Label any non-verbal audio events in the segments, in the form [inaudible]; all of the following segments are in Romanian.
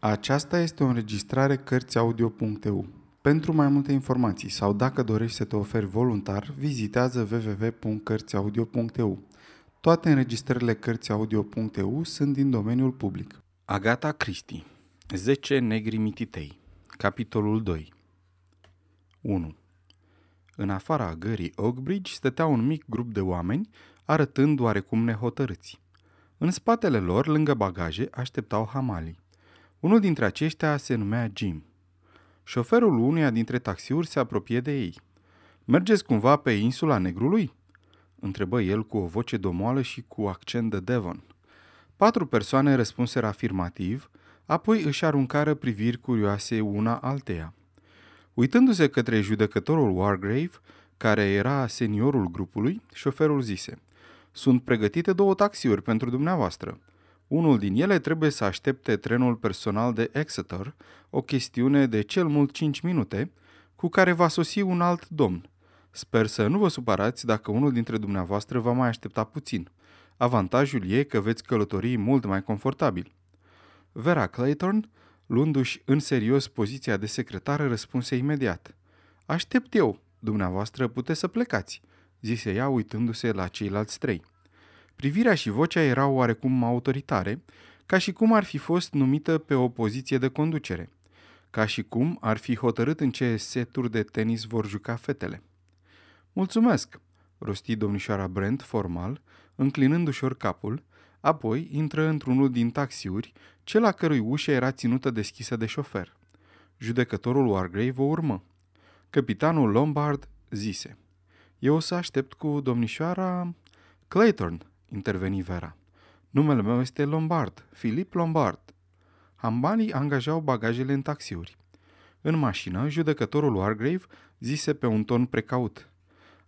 Aceasta este o înregistrare Cărțiaudio.eu. Pentru mai multe informații sau dacă dorești să te oferi voluntar, vizitează www.cărțiaudio.eu. Toate înregistrările Cărțiaudio.eu sunt din domeniul public. Agata Christie 10 negri mititei Capitolul 2 1. În afara gării Oakbridge stătea un mic grup de oameni, arătând oarecum nehotărâți. În spatele lor, lângă bagaje, așteptau hamalii. Unul dintre aceștia se numea Jim. Șoferul uneia dintre taxiuri se apropie de ei. Mergeți cumva pe insula Negrului?" întrebă el cu o voce domoală și cu accent de Devon. Patru persoane răspunseră afirmativ, apoi își aruncară priviri curioase una alteia. Uitându-se către judecătorul Wargrave, care era seniorul grupului, șoferul zise, Sunt pregătite două taxiuri pentru dumneavoastră. Unul din ele trebuie să aștepte trenul personal de Exeter, o chestiune de cel mult 5 minute, cu care va sosi un alt domn. Sper să nu vă supărați dacă unul dintre dumneavoastră va mai aștepta puțin. Avantajul e că veți călători mult mai confortabil. Vera Clayton, luându-și în serios poziția de secretară, răspunse imediat. Aștept eu, dumneavoastră puteți să plecați, zise ea uitându-se la ceilalți trei. Privirea și vocea erau oarecum autoritare, ca și cum ar fi fost numită pe o poziție de conducere, ca și cum ar fi hotărât în ce seturi de tenis vor juca fetele. Mulțumesc, rosti domnișoara Brent formal, înclinând ușor capul, apoi intră într-unul din taxiuri, cel a cărui ușă era ținută deschisă de șofer. Judecătorul Wargrave o urmă. Capitanul Lombard zise, Eu o să aștept cu domnișoara Clayton, interveni Vera. Numele meu este Lombard, Filip Lombard. Hambanii angajau bagajele în taxiuri. În mașină, judecătorul Wargrave zise pe un ton precaut.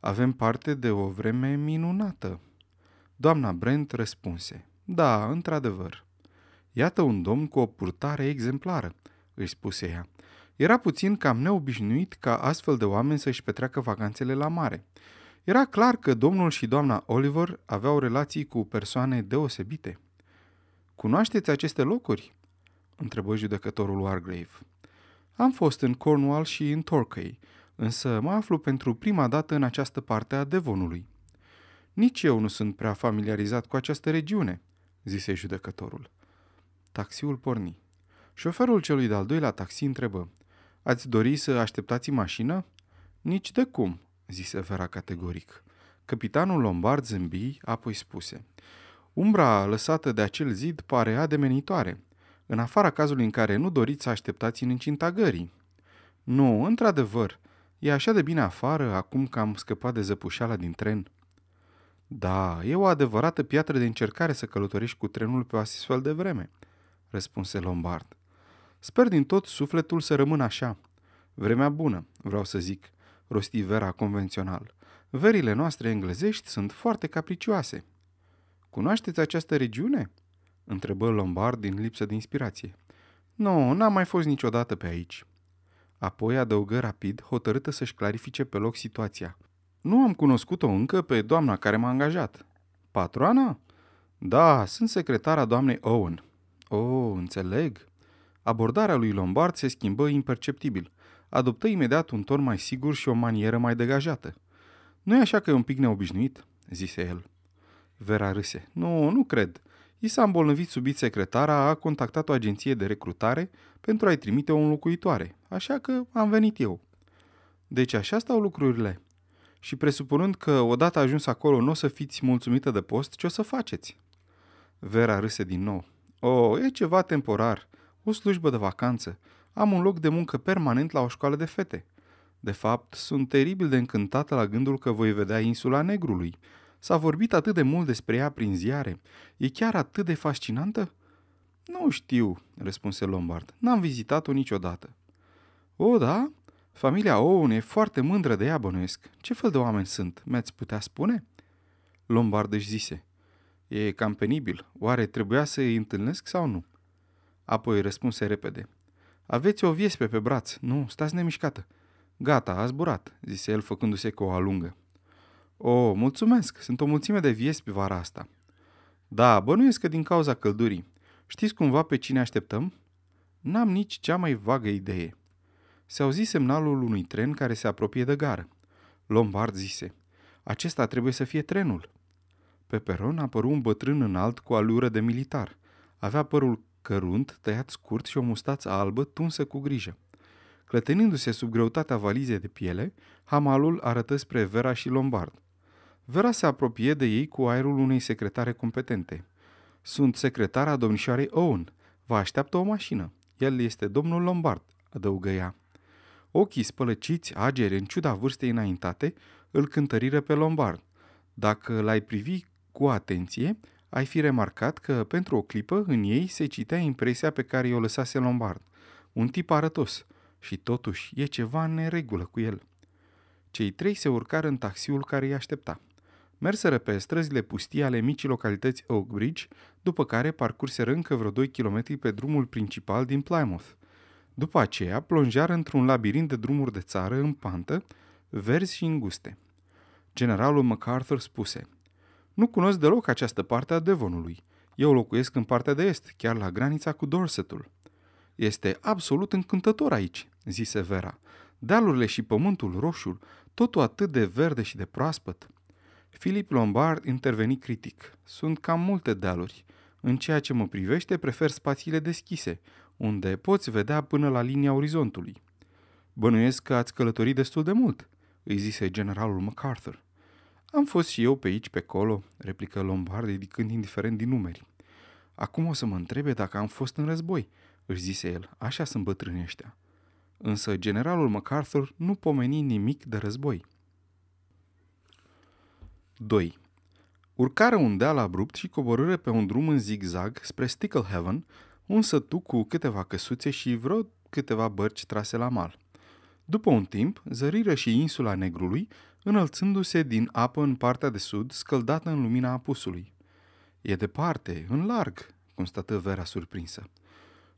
Avem parte de o vreme minunată. Doamna Brent răspunse. Da, într-adevăr. Iată un domn cu o purtare exemplară, îi spuse ea. Era puțin cam neobișnuit ca astfel de oameni să-și petreacă vacanțele la mare. Era clar că domnul și doamna Oliver aveau relații cu persoane deosebite. Cunoașteți aceste locuri? întrebă judecătorul Wargrave. Am fost în Cornwall și în Torquay, însă mă aflu pentru prima dată în această parte a Devonului. Nici eu nu sunt prea familiarizat cu această regiune, zise judecătorul. Taxiul porni. Șoferul celui de-al doilea taxi întrebă. Ați dori să așteptați mașină? Nici de cum, zise Vera categoric. Capitanul Lombard zâmbi, apoi spuse. Umbra lăsată de acel zid pare ademenitoare, în afara cazului în care nu doriți să așteptați în incinta gării. Nu, într-adevăr, e așa de bine afară acum că am scăpat de zăpușeala din tren. Da, e o adevărată piatră de încercare să călătorești cu trenul pe o astfel de vreme, răspunse Lombard. Sper din tot sufletul să rămână așa. Vremea bună, vreau să zic, rosti Vera convențional. Verile noastre englezești sunt foarte capricioase. Cunoașteți această regiune? întrebă Lombard din lipsă de inspirație. Nu, n-am mai fost niciodată pe aici. Apoi adăugă rapid, hotărâtă să-și clarifice pe loc situația. Nu am cunoscut-o încă pe doamna care m-a angajat. Patroana? Da, sunt secretara doamnei Owen. Oh, înțeleg. Abordarea lui Lombard se schimbă imperceptibil adoptă imediat un ton mai sigur și o manieră mai degajată. nu e așa că e un pic neobișnuit?" zise el. Vera râse. Nu, nu cred. I s-a îmbolnăvit subit secretara, a contactat o agenție de recrutare pentru a-i trimite o înlocuitoare, așa că am venit eu. Deci așa stau lucrurile. Și presupunând că odată ajuns acolo nu o să fiți mulțumită de post, ce o să faceți? Vera râse din nou. O, e ceva temporar, o slujbă de vacanță. Am un loc de muncă permanent la o școală de fete. De fapt, sunt teribil de încântată la gândul că voi vedea insula Negrului. S-a vorbit atât de mult despre ea prin ziare. E chiar atât de fascinantă? Nu știu, răspunse Lombard. N-am vizitat-o niciodată. O, da? Familia Owen e foarte mândră de ea, bănuiesc. Ce fel de oameni sunt? Mi-ați putea spune? Lombard își zise. E cam penibil. Oare trebuia să îi întâlnesc sau nu? Apoi răspunse repede. Aveți o viespe pe braț. Nu, stați nemișcată. Gata, a zburat, zise el făcându-se cu o alungă. O, mulțumesc, sunt o mulțime de viespi vara asta. Da, bănuiesc că din cauza căldurii. Știți cumva pe cine așteptăm? N-am nici cea mai vagă idee. Se auzi semnalul unui tren care se apropie de gară. Lombard zise, acesta trebuie să fie trenul. Pe peron apăru un bătrân înalt cu alură de militar. Avea părul cărunt, tăiat scurt și o mustață albă tunsă cu grijă. Clătenindu-se sub greutatea valizei de piele, hamalul arătă spre Vera și Lombard. Vera se apropie de ei cu aerul unei secretare competente. Sunt secretara domnișoarei Owen. Vă așteaptă o mașină. El este domnul Lombard, adăugă ea. Ochii spălăciți, ageri, în ciuda vârstei înaintate, îl cântăriră pe Lombard. Dacă l-ai privi cu atenție, ai fi remarcat că, pentru o clipă, în ei se citea impresia pe care i-o lăsase Lombard. Un tip arătos. Și totuși, e ceva în neregulă cu el. Cei trei se urcară în taxiul care îi aștepta. Merseră pe străzile pustii ale micii localități Oakbridge, după care parcurseră încă vreo 2 km pe drumul principal din Plymouth. După aceea, plonjară într-un labirint de drumuri de țară în pantă, verzi și înguste. Generalul MacArthur spuse, Nu cunosc deloc această parte a Devonului. Eu locuiesc în partea de est, chiar la granița cu Dorsetul. Este absolut încântător aici, zise Vera. Dealurile și pământul roșu, totul atât de verde și de proaspăt. Philip Lombard interveni critic. Sunt cam multe dealuri. În ceea ce mă privește, prefer spațiile deschise, unde poți vedea până la linia orizontului. Bănuiesc că ați călătorit destul de mult, îi zise generalul MacArthur. Am fost și eu pe aici, pe acolo, replică Lombard, ridicând indiferent din numeri. Acum o să mă întrebe dacă am fost în război, își zise el. Așa sunt bătrânii ăștia. Însă generalul MacArthur nu pomeni nimic de război. 2. Urcară un deal abrupt și coborâre pe un drum în zigzag spre Sticklehaven, un sătuc cu câteva căsuțe și vreo câteva bărci trase la mal. După un timp, zăriră și insula Negrului, înălțându-se din apă în partea de sud, scăldată în lumina apusului. E departe, în larg, constată Vera surprinsă.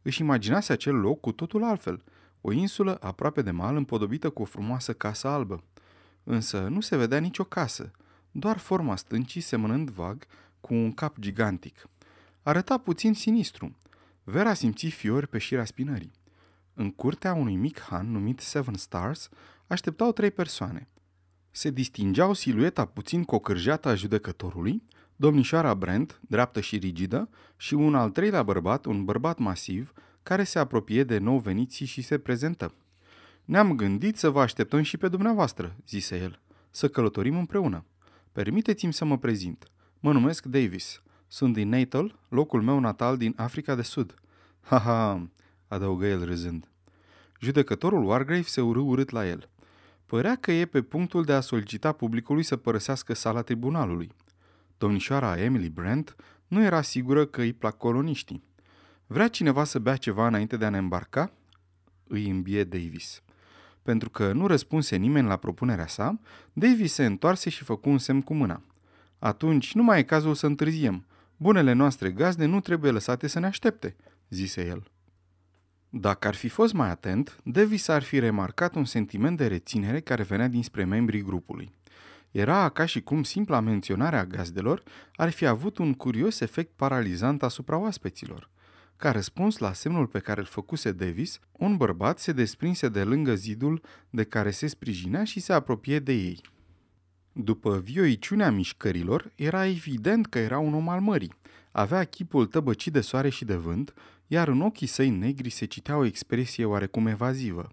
Își imaginase acel loc cu totul altfel, o insulă aproape de mal împodobită cu o frumoasă casă albă. Însă nu se vedea nicio casă, doar forma stâncii semănând vag cu un cap gigantic. Arăta puțin sinistru. Vera simți fiori pe șirea spinării. În curtea unui mic han numit Seven Stars așteptau trei persoane. Se distingeau silueta puțin cocârjeată a judecătorului, domnișoara Brent, dreaptă și rigidă, și un al treilea bărbat, un bărbat masiv, care se apropie de nou veniții și se prezentă. Ne-am gândit să vă așteptăm și pe dumneavoastră, zise el, să călătorim împreună. Permiteți-mi să mă prezint. Mă numesc Davis. Sunt din Natal, locul meu natal din Africa de Sud. Ha-ha, adăugă el râzând. Judecătorul Wargrave se urâ urât la el. Părea că e pe punctul de a solicita publicului să părăsească sala tribunalului. Domnișoara Emily Brent nu era sigură că îi plac coloniștii. Vrea cineva să bea ceva înainte de a ne îmbarca? Îi îmbie Davis. Pentru că nu răspunse nimeni la propunerea sa, Davis se întoarse și făcu un semn cu mâna. Atunci nu mai e cazul să întârziem. Bunele noastre gazde nu trebuie lăsate să ne aștepte, zise el. Dacă ar fi fost mai atent, Davis ar fi remarcat un sentiment de reținere care venea dinspre membrii grupului. Era ca și cum simpla menționare a gazdelor ar fi avut un curios efect paralizant asupra oaspeților. Ca răspuns la semnul pe care îl făcuse Davis, un bărbat se desprinse de lângă zidul de care se sprijinea și se apropie de ei. După vioiciunea mișcărilor, era evident că era un om al mării. Avea chipul tăbăcit de soare și de vânt, iar în ochii săi negri se citea o expresie oarecum evazivă.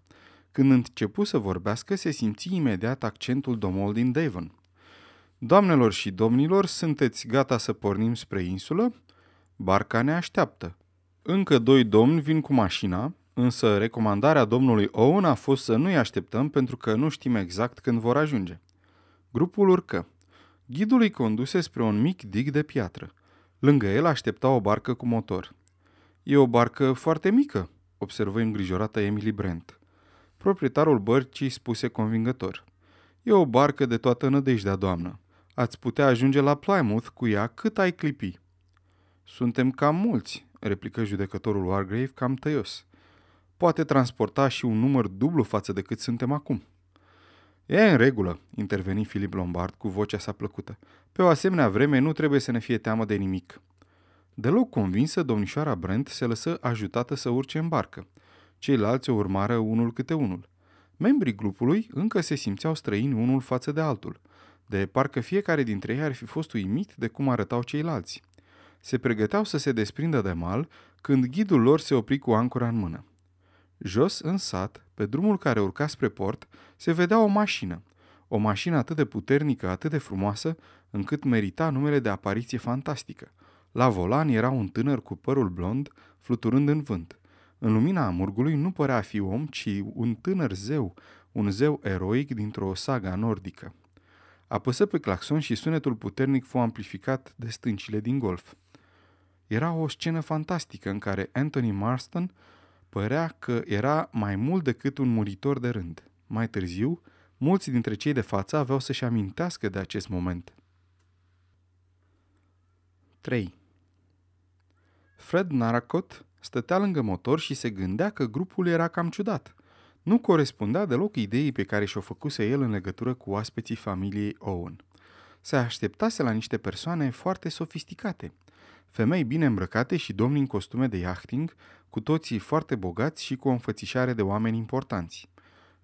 Când începu să vorbească, se simți imediat accentul domol din Devon. Doamnelor și domnilor, sunteți gata să pornim spre insulă? Barca ne așteaptă. Încă doi domni vin cu mașina, însă recomandarea domnului Owen a fost să nu-i așteptăm pentru că nu știm exact când vor ajunge. Grupul urcă. Ghidul îi conduse spre un mic dig de piatră. Lângă el aștepta o barcă cu motor. E o barcă foarte mică, observă îngrijorată Emily Brent. Proprietarul bărcii spuse convingător. E o barcă de toată nădejdea, doamnă. Ați putea ajunge la Plymouth cu ea cât ai clipi. Suntem cam mulți, replică judecătorul Wargrave cam tăios. Poate transporta și un număr dublu față de cât suntem acum. E în regulă, interveni Philip Lombard cu vocea sa plăcută. Pe o asemenea vreme nu trebuie să ne fie teamă de nimic. Deloc convinsă, domnișoara Brent se lăsă ajutată să urce în barcă. Ceilalți o urmară unul câte unul. Membrii grupului încă se simțeau străini unul față de altul, de parcă fiecare dintre ei ar fi fost uimit de cum arătau ceilalți. Se pregăteau să se desprindă de mal când ghidul lor se opri cu ancora în mână. Jos, în sat, pe drumul care urca spre port, se vedea o mașină. O mașină atât de puternică, atât de frumoasă, încât merita numele de apariție fantastică. La volan era un tânăr cu părul blond, fluturând în vânt. În lumina amurgului nu părea a fi om, ci un tânăr zeu, un zeu eroic dintr-o saga nordică. Apăsă pe claxon și sunetul puternic fu amplificat de stâncile din golf. Era o scenă fantastică în care Anthony Marston părea că era mai mult decât un muritor de rând. Mai târziu, mulți dintre cei de față aveau să-și amintească de acest moment. 3. Fred Naracot stătea lângă motor și se gândea că grupul era cam ciudat. Nu corespundea deloc ideii pe care și-o făcuse el în legătură cu oaspeții familiei Owen. Se așteptase la niște persoane foarte sofisticate. Femei bine îmbrăcate și domni în costume de yachting, cu toții foarte bogați și cu o înfățișare de oameni importanți.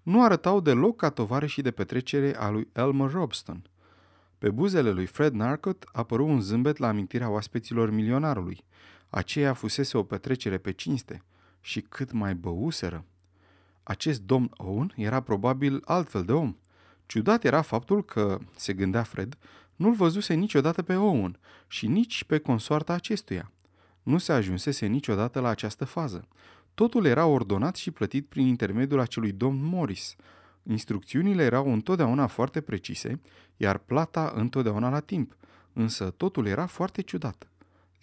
Nu arătau deloc ca tovare și de petrecere a lui Elmer Robston. Pe buzele lui Fred Narcot apăru un zâmbet la amintirea oaspeților milionarului. Aceea fusese o petrecere pe cinste și cât mai băuseră. Acest domn Owen era probabil altfel de om. Ciudat era faptul că, se gândea Fred, nu-l văzuse niciodată pe Owen și nici pe consoarta acestuia. Nu se ajunsese niciodată la această fază. Totul era ordonat și plătit prin intermediul acelui domn Morris. Instrucțiunile erau întotdeauna foarte precise, iar plata întotdeauna la timp, însă totul era foarte ciudat.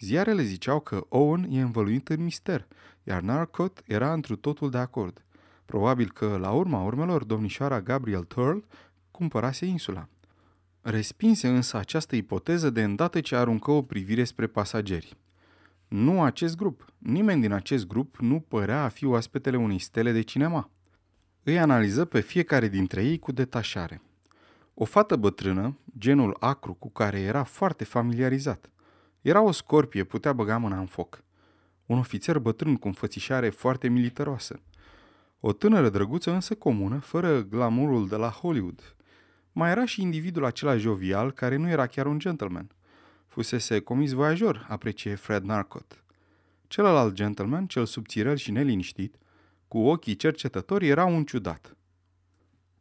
Ziarele ziceau că Owen e învăluit în mister, iar Narcot era întru totul de acord. Probabil că, la urma urmelor, domnișoara Gabriel Turl cumpărase insula. Respinse însă această ipoteză de îndată ce aruncă o privire spre pasageri. Nu acest grup. Nimeni din acest grup nu părea a fi oaspetele unei stele de cinema. Îi analiză pe fiecare dintre ei cu detașare. O fată bătrână, genul acru cu care era foarte familiarizat. Era o scorpie, putea băga mâna în foc. Un ofițer bătrân cu înfățișare foarte militaroasă. O tânără drăguță însă comună, fără glamurul de la Hollywood. Mai era și individul acela jovial, care nu era chiar un gentleman. Fusese comis voiajor, aprecie Fred Narcot. Celălalt gentleman, cel subțirel și neliniștit, cu ochii cercetători, era un ciudat.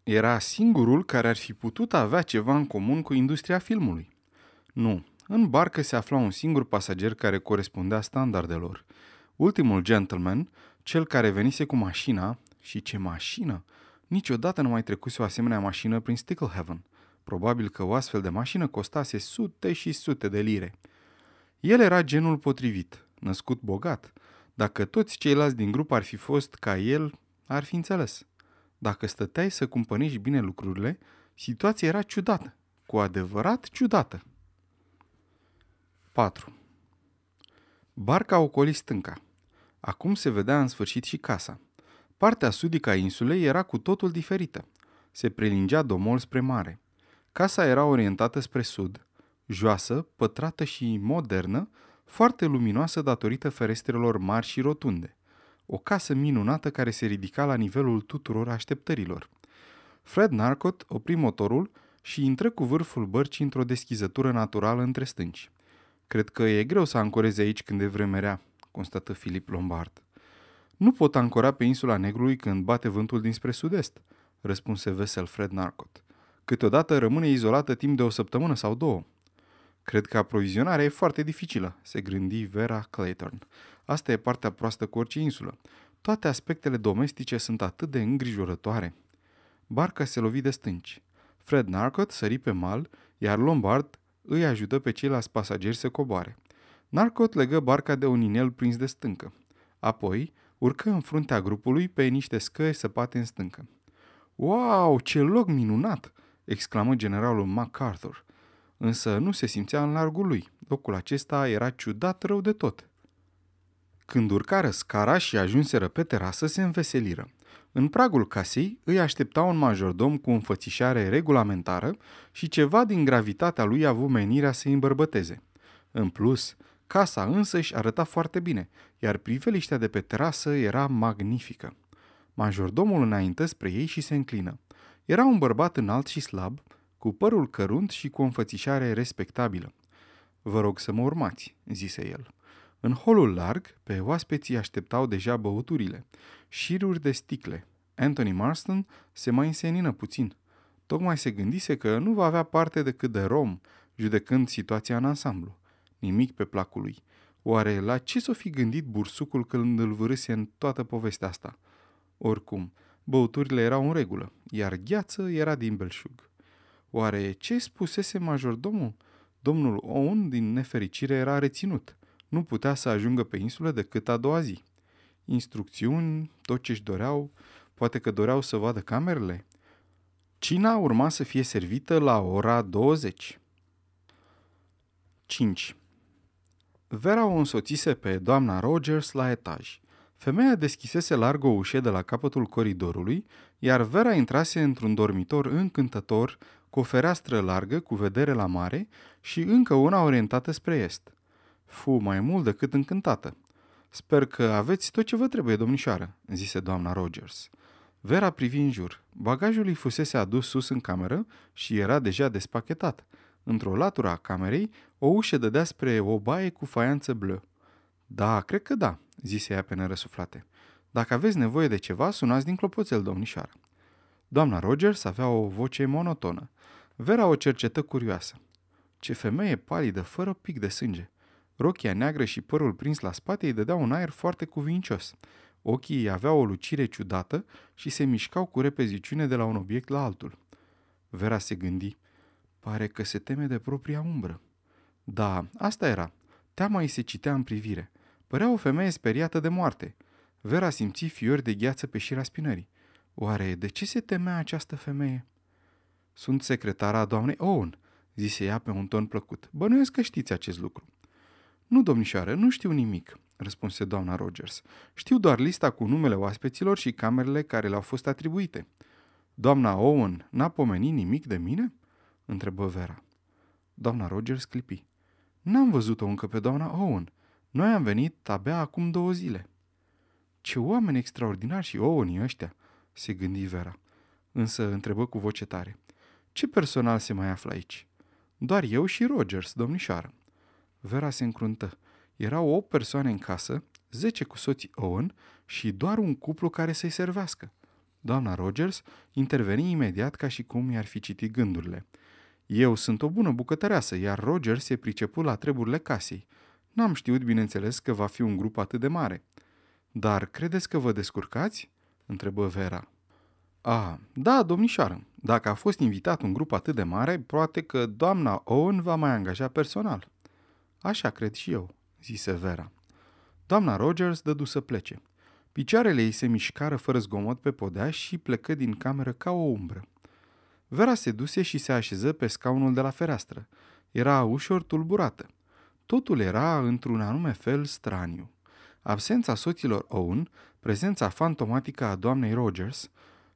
Era singurul care ar fi putut avea ceva în comun cu industria filmului. Nu, în barcă se afla un singur pasager care corespundea standardelor. Ultimul gentleman, cel care venise cu mașina, și ce mașină! Niciodată nu mai trecuse o asemenea mașină prin Sticklehaven. Probabil că o astfel de mașină costase sute și sute de lire. El era genul potrivit, născut bogat. Dacă toți ceilalți din grup ar fi fost ca el, ar fi înțeles. Dacă stăteai să cumpănești bine lucrurile, situația era ciudată, cu adevărat ciudată. 4. Barca ocoli stânca. Acum se vedea în sfârșit și casa. Partea sudică a insulei era cu totul diferită. Se prelingea domol spre mare. Casa era orientată spre sud, joasă, pătrată și modernă, foarte luminoasă datorită ferestrelor mari și rotunde. O casă minunată care se ridica la nivelul tuturor așteptărilor. Fred Narcot opri motorul și intră cu vârful bărcii într-o deschizătură naturală între stânci. Cred că e greu să ancoreze aici când e vreme rea, constată Filip Lombard. Nu pot ancora pe insula Negrului când bate vântul dinspre sud-est, răspunse vesel Fred Narcot. Câteodată rămâne izolată timp de o săptămână sau două. Cred că aprovizionarea e foarte dificilă, se gândi Vera Clayton. Asta e partea proastă cu orice insulă. Toate aspectele domestice sunt atât de îngrijorătoare. Barca se lovi de stânci. Fred Narcot sări pe mal, iar Lombard îi ajută pe ceilalți pasageri să coboare. Narcot legă barca de un inel prins de stâncă. Apoi urcă în fruntea grupului pe niște scări săpate în stâncă. Wow, ce loc minunat!" exclamă generalul MacArthur. Însă nu se simțea în largul lui. Locul acesta era ciudat rău de tot. Când urcară scara și ajunseră pe terasă, se înveseliră. În pragul casei îi aștepta un majordom cu înfățișare regulamentară și ceva din gravitatea lui a avut menirea să îi îmbărbăteze. În plus, Casa însă își arăta foarte bine, iar priveliștea de pe terasă era magnifică. Majordomul înaintă spre ei și se înclină. Era un bărbat înalt și slab, cu părul cărunt și cu o înfățișare respectabilă. Vă rog să mă urmați, zise el. În holul larg, pe oaspeții așteptau deja băuturile, șiruri de sticle. Anthony Marston se mai însenină puțin. Tocmai se gândise că nu va avea parte decât de rom, judecând situația în ansamblu. Nimic pe placul lui. Oare la ce s-o fi gândit bursucul când îl vârâse în toată povestea asta? Oricum, băuturile erau în regulă, iar gheață era din belșug. Oare ce spusese majordomul? Domnul Owen, din nefericire, era reținut. Nu putea să ajungă pe insulă decât a doua zi. Instrucțiuni, tot ce-și doreau, poate că doreau să vadă camerele. Cina urma să fie servită la ora 20. 5. Vera o însoțise pe doamna Rogers la etaj. Femeia deschisese larg o ușă de la capătul coridorului, iar Vera intrase într-un dormitor încântător, cu o fereastră largă, cu vedere la mare și încă una orientată spre est. Fu mai mult decât încântată. Sper că aveți tot ce vă trebuie, domnișoară, zise doamna Rogers. Vera privi în jur. Bagajul îi fusese adus sus în cameră și era deja despachetat. Într-o latură a camerei, o ușă dădea spre o baie cu faianță bleu. Da, cred că da, zise ea pe nerăsuflate. Dacă aveți nevoie de ceva, sunați din clopoțel, domnișoară. Doamna Rogers avea o voce monotonă. Vera o cercetă curioasă. Ce femeie palidă, fără pic de sânge. Rochia neagră și părul prins la spate îi dădeau un aer foarte cuvincios. Ochii ei aveau o lucire ciudată și se mișcau cu repeziciune de la un obiect la altul. Vera se gândi. Pare că se teme de propria umbră. Da, asta era. Teama îi se citea în privire. Părea o femeie speriată de moarte. Vera simți fiori de gheață pe șira spinării. Oare de ce se temea această femeie? Sunt secretara doamnei Owen, zise ea pe un ton plăcut. Bănuiesc că știți acest lucru. Nu, domnișoară, nu știu nimic, răspunse doamna Rogers. Știu doar lista cu numele oaspeților și camerele care le-au fost atribuite. Doamna Owen n-a pomenit nimic de mine? întrebă Vera. Doamna Rogers clipi. N-am văzut-o încă pe doamna Owen. Noi am venit abia acum două zile. Ce oameni extraordinari și Owenii ăștia, se gândi Vera. Însă întrebă cu voce tare. Ce personal se mai află aici? Doar eu și Rogers, domnișoară. Vera se încruntă. Erau o persoane în casă, zece cu soții Owen și doar un cuplu care să-i servească. Doamna Rogers interveni imediat ca și cum i-ar fi citit gândurile. Eu sunt o bună bucătăreasă, iar Rogers e priceput la treburile casei. N-am știut, bineînțeles, că va fi un grup atât de mare. Dar credeți că vă descurcați? întrebă Vera. A, da, domnișoară. Dacă a fost invitat un grup atât de mare, poate că doamna Owen va mai angaja personal. Așa cred și eu, zise Vera. Doamna Rogers dădu să plece. Picioarele ei se mișcară fără zgomot pe podea și plecă din cameră ca o umbră. Vera se duse și se așeză pe scaunul de la fereastră. Era ușor tulburată. Totul era, într-un anume fel, straniu. Absența soților Owen, prezența fantomatică a doamnei Rogers,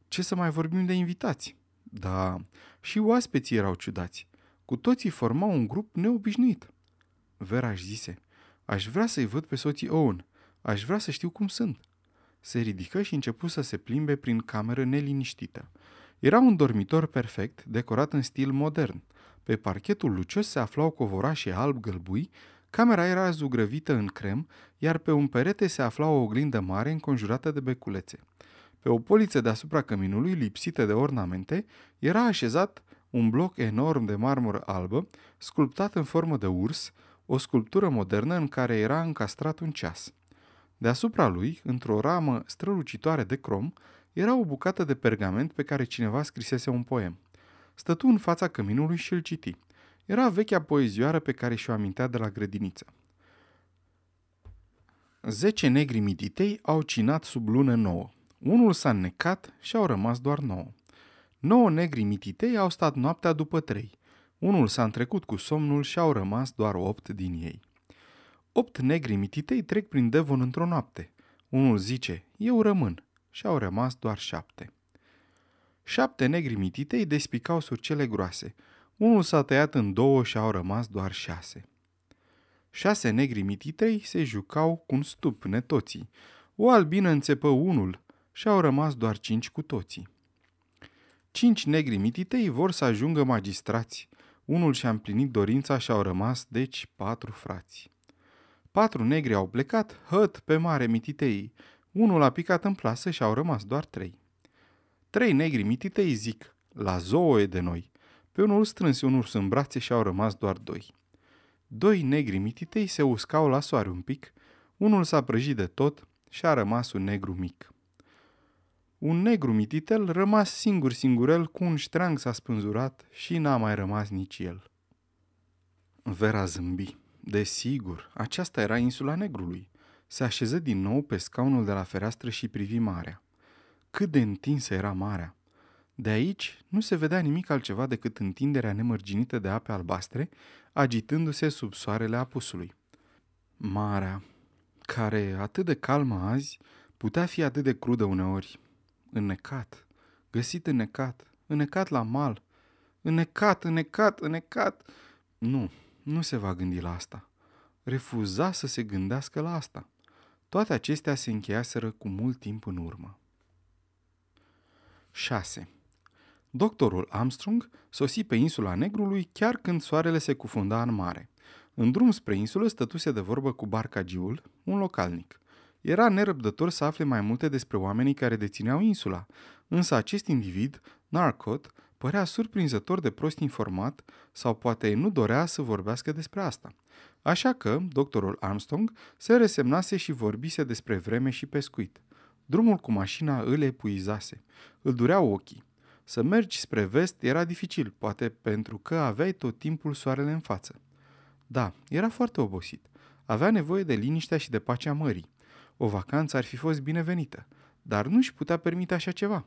ce să mai vorbim de invitați? Da, și oaspeții erau ciudați. Cu toții formau un grup neobișnuit. Vera își zise, aș vrea să-i văd pe soții Owen, aș vrea să știu cum sunt. Se ridică și începu să se plimbe prin cameră neliniștită. Era un dormitor perfect, decorat în stil modern. Pe parchetul lucios se aflau covorașe alb-gălbui, camera era zugrăvită în crem, iar pe un perete se afla o oglindă mare înconjurată de beculețe. Pe o poliță deasupra căminului, lipsită de ornamente, era așezat un bloc enorm de marmură albă, sculptat în formă de urs, o sculptură modernă în care era încastrat un ceas. Deasupra lui, într-o ramă strălucitoare de crom, era o bucată de pergament pe care cineva scrisese un poem. Stătu în fața căminului și îl citi. Era vechea poezioară pe care și-o amintea de la grădiniță. Zece negri mititei au cinat sub lună nouă. Unul s-a necat și au rămas doar nouă. Nouă negri mititei au stat noaptea după trei. Unul s-a întrecut cu somnul și au rămas doar opt din ei. Opt negri mititei trec prin Devon într-o noapte. Unul zice, eu rămân, și au rămas doar șapte. Șapte negri mititei despicau surcele groase. Unul s-a tăiat în două și au rămas doar șase. Șase negri mititei se jucau cu un stup netoții. O albină înțepă unul și au rămas doar cinci cu toții. Cinci negri mititei vor să ajungă magistrați. Unul și-a împlinit dorința și au rămas, deci, patru frați. Patru negri au plecat, hăt pe mare mititei. Unul a picat în plasă și au rămas doar trei. Trei negri mititei zic, la zoo e de noi. Pe unul strânse un urs în brațe și au rămas doar doi. Doi negri mititei se uscau la soare un pic, unul s-a prăjit de tot și a rămas un negru mic. Un negru mititel rămas singur singurel cu un ștreang s-a spânzurat și n-a mai rămas nici el. Vera zâmbi. Desigur, aceasta era insula negrului. Se așeză din nou pe scaunul de la fereastră și privi marea. Cât de întinsă era marea! De aici nu se vedea nimic altceva decât întinderea nemărginită de ape albastre, agitându-se sub soarele apusului. Marea, care, atât de calmă azi, putea fi atât de crudă uneori. Înnecat, găsit înnecat, înnecat la mal, înnecat, înnecat, înnecat. Nu, nu se va gândi la asta. Refuza să se gândească la asta. Toate acestea se încheiaseră cu mult timp în urmă. 6. Doctorul Armstrong sosi pe insula Negrului chiar când soarele se cufunda în mare. În drum spre insulă stătuse de vorbă cu barcagiul, un localnic. Era nerăbdător să afle mai multe despre oamenii care dețineau insula, însă acest individ, Narcot, părea surprinzător de prost informat sau poate nu dorea să vorbească despre asta. Așa că, doctorul Armstrong se resemnase și vorbise despre vreme și pescuit. Drumul cu mașina îl epuizase. Îl dureau ochii. Să mergi spre vest era dificil, poate pentru că aveai tot timpul soarele în față. Da, era foarte obosit. Avea nevoie de liniștea și de pacea mării. O vacanță ar fi fost binevenită, dar nu își putea permite așa ceva.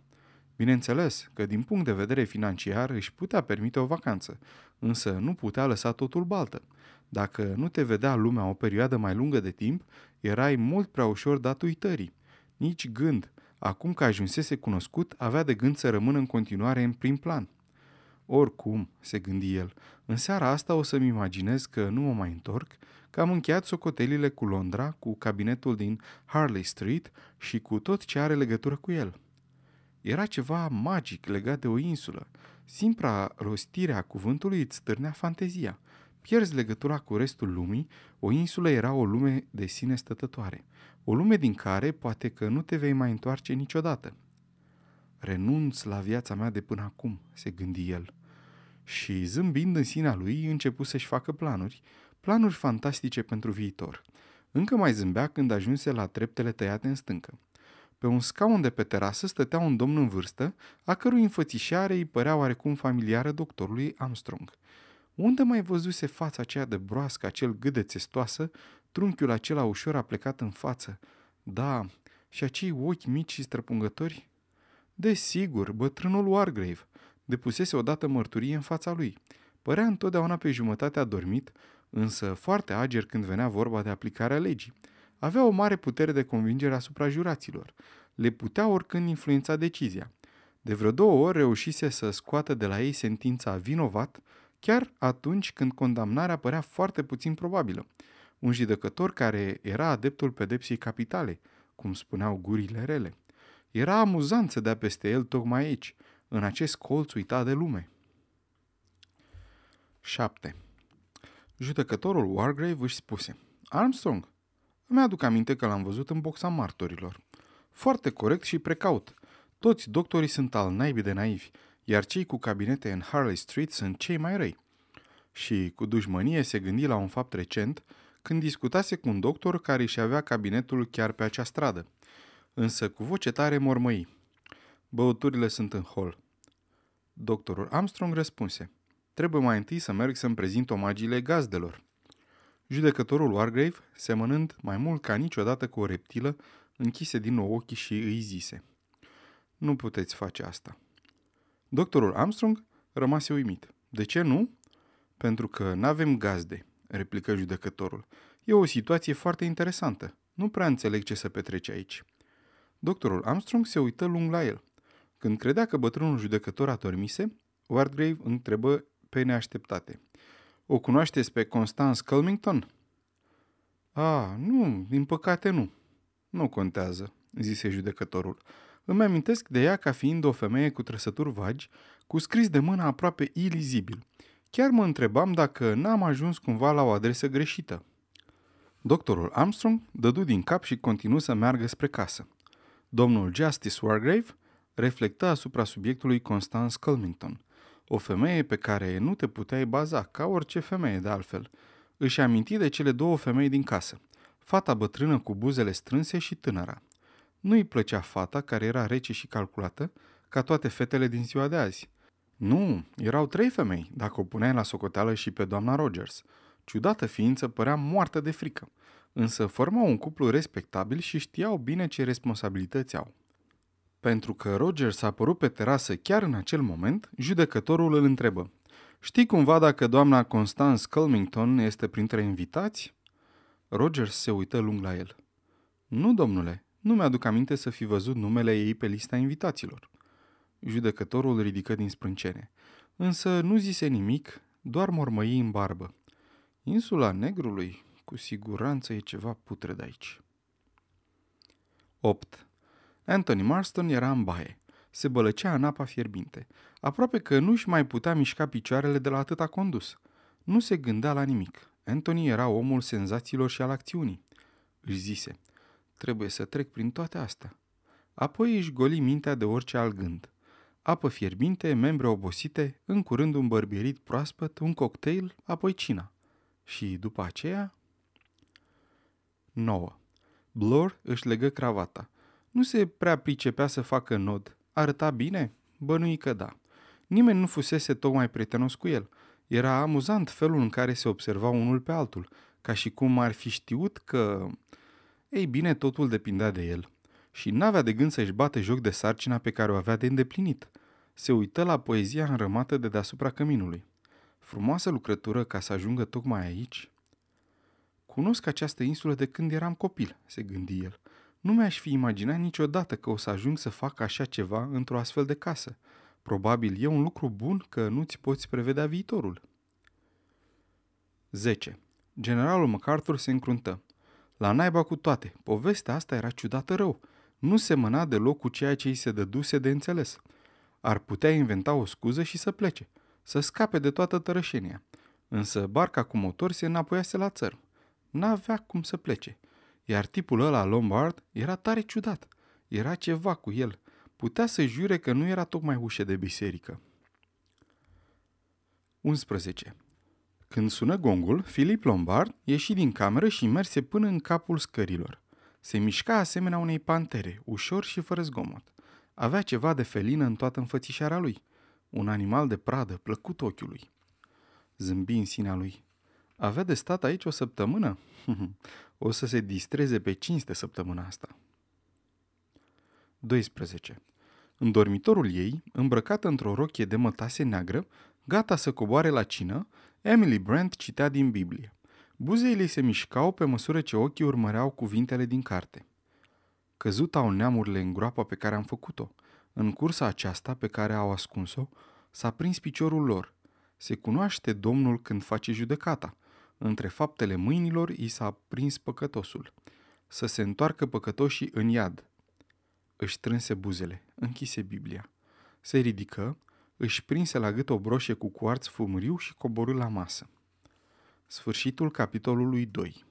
Bineînțeles că din punct de vedere financiar își putea permite o vacanță, însă nu putea lăsa totul baltă. Dacă nu te vedea lumea o perioadă mai lungă de timp, erai mult prea ușor dat uitării. Nici gând, Acum că ajunsese cunoscut, avea de gând să rămână în continuare în prim plan. Oricum, se gândi el, în seara asta o să-mi imaginez că nu mă mai întorc, că am încheiat socotelile cu Londra, cu cabinetul din Harley Street și cu tot ce are legătură cu el. Era ceva magic legat de o insulă. Simpra rostire a cuvântului îți stârnea fantezia. Pierzi legătura cu restul lumii, o insulă era o lume de sine stătătoare. O lume din care poate că nu te vei mai întoarce niciodată. Renunț la viața mea de până acum, se gândi el. Și zâmbind în sinea lui, începu să-și facă planuri, planuri fantastice pentru viitor. Încă mai zâmbea când ajunse la treptele tăiate în stâncă. Pe un scaun de pe terasă stătea un domn în vârstă, a cărui înfățișare îi părea oarecum familiară doctorului Armstrong. Unde mai văzuse fața aceea de broască, acel gât de țestoasă, trunchiul acela ușor a plecat în față? Da, și acei ochi mici și străpungători? Desigur, bătrânul Wargrave. Depusese odată mărturie în fața lui. Părea întotdeauna pe jumătate adormit, însă foarte ager când venea vorba de aplicarea legii. Avea o mare putere de convingere asupra juraților. Le putea oricând influența decizia. De vreo două ori reușise să scoată de la ei sentința vinovat, chiar atunci când condamnarea părea foarte puțin probabilă. Un judecător care era adeptul pedepsii capitale, cum spuneau gurile rele. Era amuzant să dea peste el tocmai aici, în acest colț uitat de lume. 7. Judecătorul Wargrave își spuse Armstrong, îmi aduc aminte că l-am văzut în boxa martorilor. Foarte corect și precaut. Toți doctorii sunt al naibii de naivi iar cei cu cabinete în Harley Street sunt cei mai răi. Și cu dușmănie se gândi la un fapt recent când discutase cu un doctor care își avea cabinetul chiar pe acea stradă. Însă cu voce tare mormăi. Băuturile sunt în hol. Doctorul Armstrong răspunse. Trebuie mai întâi să merg să-mi prezint omagiile gazdelor. Judecătorul Wargrave, semănând mai mult ca niciodată cu o reptilă, închise din nou ochii și îi zise. Nu puteți face asta. Doctorul Armstrong rămase uimit. De ce nu? Pentru că n-avem gazde, replică judecătorul. E o situație foarte interesantă. Nu prea înțeleg ce să petrece aici. Doctorul Armstrong se uită lung la el. Când credea că bătrânul judecător a dormise, Wardgrave întrebă pe neașteptate. O cunoașteți pe Constance Culmington? A, nu, din păcate nu. Nu contează, zise judecătorul. Îmi amintesc de ea ca fiind o femeie cu trăsături vagi, cu scris de mână aproape ilizibil. Chiar mă întrebam dacă n-am ajuns cumva la o adresă greșită. Doctorul Armstrong dădu din cap și continuă să meargă spre casă. Domnul Justice Wargrave reflectă asupra subiectului Constance Culmington, o femeie pe care nu te puteai baza, ca orice femeie de altfel. Își aminti de cele două femei din casă, fata bătrână cu buzele strânse și tânăra. Nu îi plăcea fata, care era rece și calculată, ca toate fetele din ziua de azi. Nu, erau trei femei, dacă o puneai la socoteală și pe doamna Rogers. Ciudată ființă părea moartă de frică, însă formau un cuplu respectabil și știau bine ce responsabilități au. Pentru că Rogers a apărut pe terasă chiar în acel moment, judecătorul îl întrebă. Știi cumva dacă doamna Constance Culmington este printre invitați? Rogers se uită lung la el. Nu, domnule, nu mi-aduc aminte să fi văzut numele ei pe lista invitaților. Judecătorul ridică din sprâncene. Însă nu zise nimic, doar mormăi în barbă. Insula Negrului, cu siguranță e ceva putred aici. 8. Anthony Marston era în baie. Se bălăcea în apa fierbinte. Aproape că nu-și mai putea mișca picioarele de la atâta condus. Nu se gândea la nimic. Anthony era omul senzațiilor și al acțiunii. Își zise, trebuie să trec prin toate astea. Apoi își goli mintea de orice alt gând. Apă fierbinte, membre obosite, în curând un bărbierit proaspăt, un cocktail, apoi cina. Și după aceea... 9. Blur își legă cravata. Nu se prea pricepea să facă nod. Arăta bine? Bănui că da. Nimeni nu fusese tocmai prietenos cu el. Era amuzant felul în care se observa unul pe altul, ca și cum ar fi știut că... Ei bine, totul depindea de el. Și n-avea de gând să-și bate joc de sarcina pe care o avea de îndeplinit. Se uită la poezia înrămată de deasupra căminului. Frumoasă lucrătură ca să ajungă tocmai aici. Cunosc această insulă de când eram copil, se gândi el. Nu mi-aș fi imaginat niciodată că o să ajung să fac așa ceva într-o astfel de casă. Probabil e un lucru bun că nu-ți poți prevedea viitorul. 10. Generalul MacArthur se încruntă. La naiba cu toate, povestea asta era ciudată rău. Nu semăna deloc cu ceea ce îi se dăduse de înțeles. Ar putea inventa o scuză și să plece, să scape de toată tărășenia. Însă barca cu motor se înapoiase la țărm. N-avea cum să plece – iar tipul ăla, Lombard, era tare ciudat. Era ceva cu el. Putea să jure că nu era tocmai ușă de biserică. 11. Când sună gongul, Philip Lombard ieși din cameră și merse până în capul scărilor. Se mișca asemenea unei pantere, ușor și fără zgomot. Avea ceva de felină în toată înfățișarea lui. Un animal de pradă, plăcut ochiului. Zâmbi în sinea lui. Avea de stat aici o săptămână? [laughs] o să se distreze pe cinste săptămâna asta. 12. În dormitorul ei, îmbrăcată într-o rochie de mătase neagră, gata să coboare la cină, Emily Brent citea din Biblie. Buzeile se mișcau pe măsură ce ochii urmăreau cuvintele din carte. Căzut au neamurile în groapa pe care am făcut-o. În cursa aceasta pe care au ascuns-o, s-a prins piciorul lor. Se cunoaște Domnul când face judecata. Între faptele mâinilor i s-a prins păcătosul. Să se întoarcă păcătoșii în iad. Își strânse buzele, închise Biblia. Se ridică, își prinse la gât o broșie cu cuarț fumuriu și coborâ la masă. Sfârșitul capitolului 2